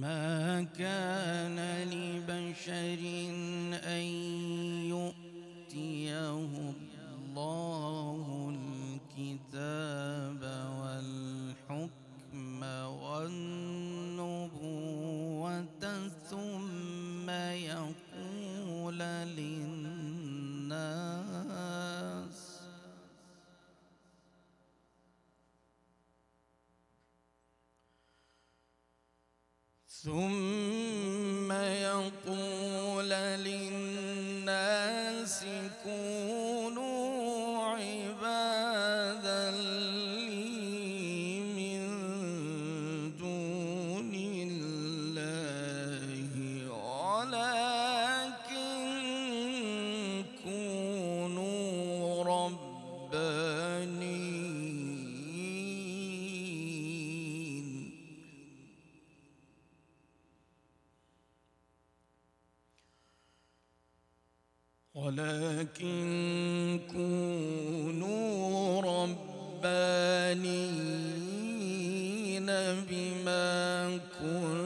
ما كان لبشر أن يؤتيه الله الكتاب والحكم والنبوة ثم يقول للناس ثم يقول للناس كونوا ولكن كونوا ربانين بما كنتم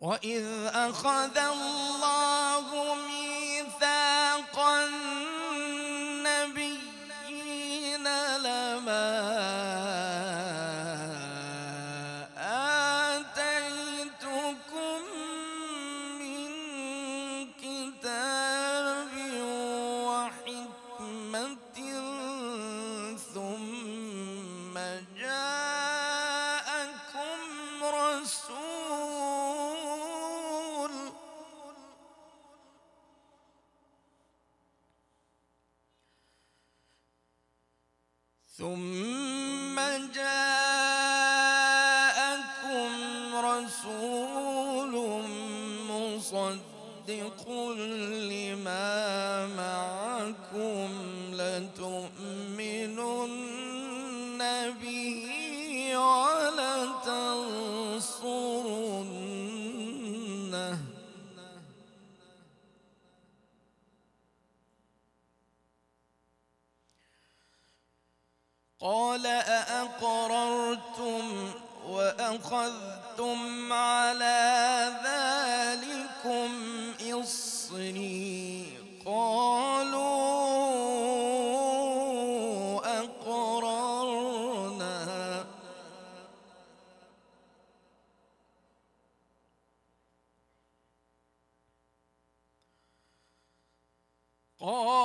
وإذ أخذ الله ميثاق النبيين لما آتيتكم من كتاب وحكمة ثم مصدق لما معكم لتؤمنن به ولتنصرنه. قال أأقررتم وأخذتم على ذلكم قال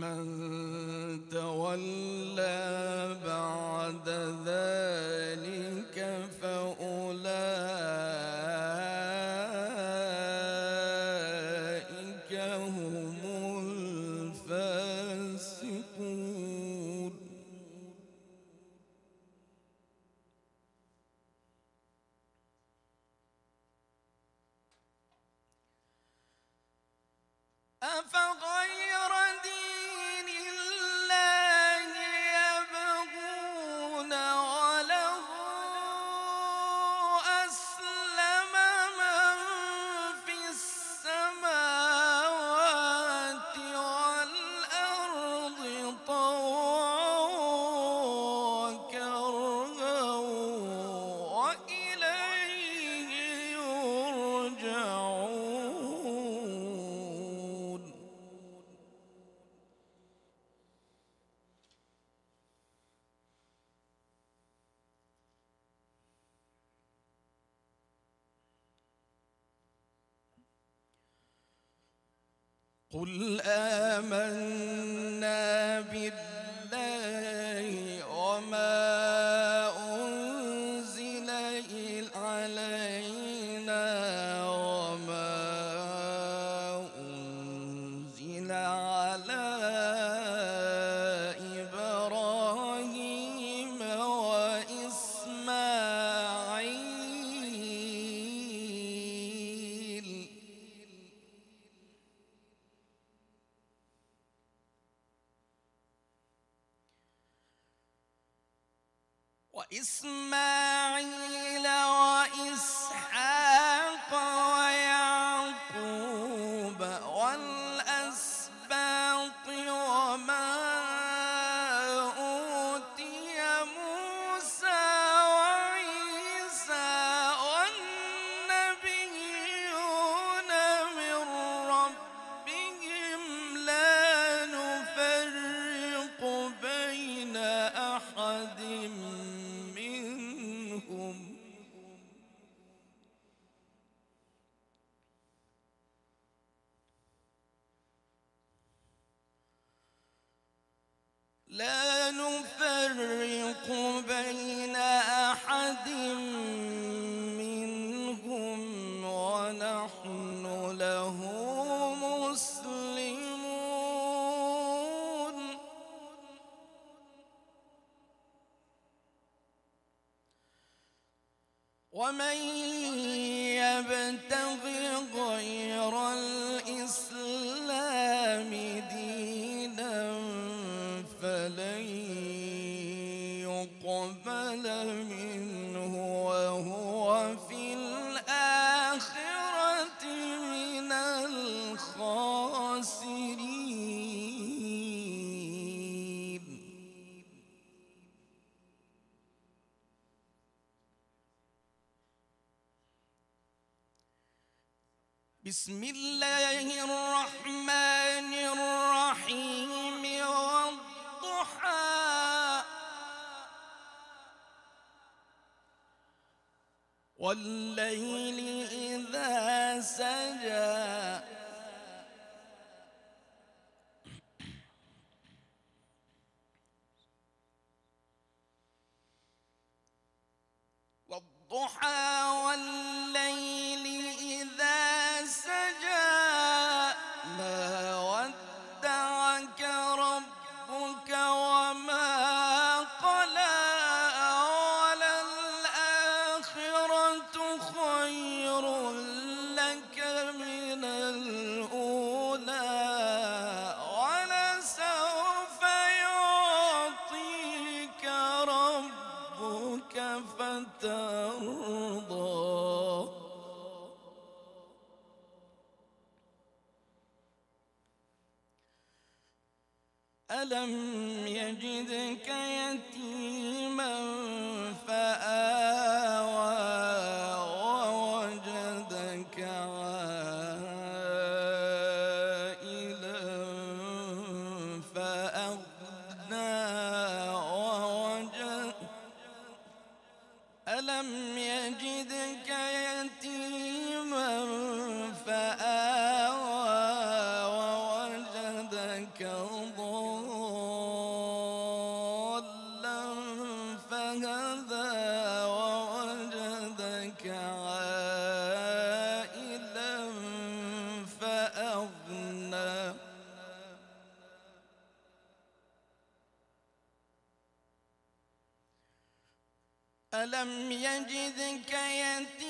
فمن تولى بعد ذلك فأولئك هم الفاسقون. أفغير دين قل آمنا بالله وما أنزل علينا وما أنزل على وإسماعيل أحد بسم الله الرحمن الرحيم والضحى. والليل إذا سجى. والضحى والليل ألم يجدك يتيما فآوى ووجدك عائلا فأغنى ووجد ألم ألم يجدك يتيما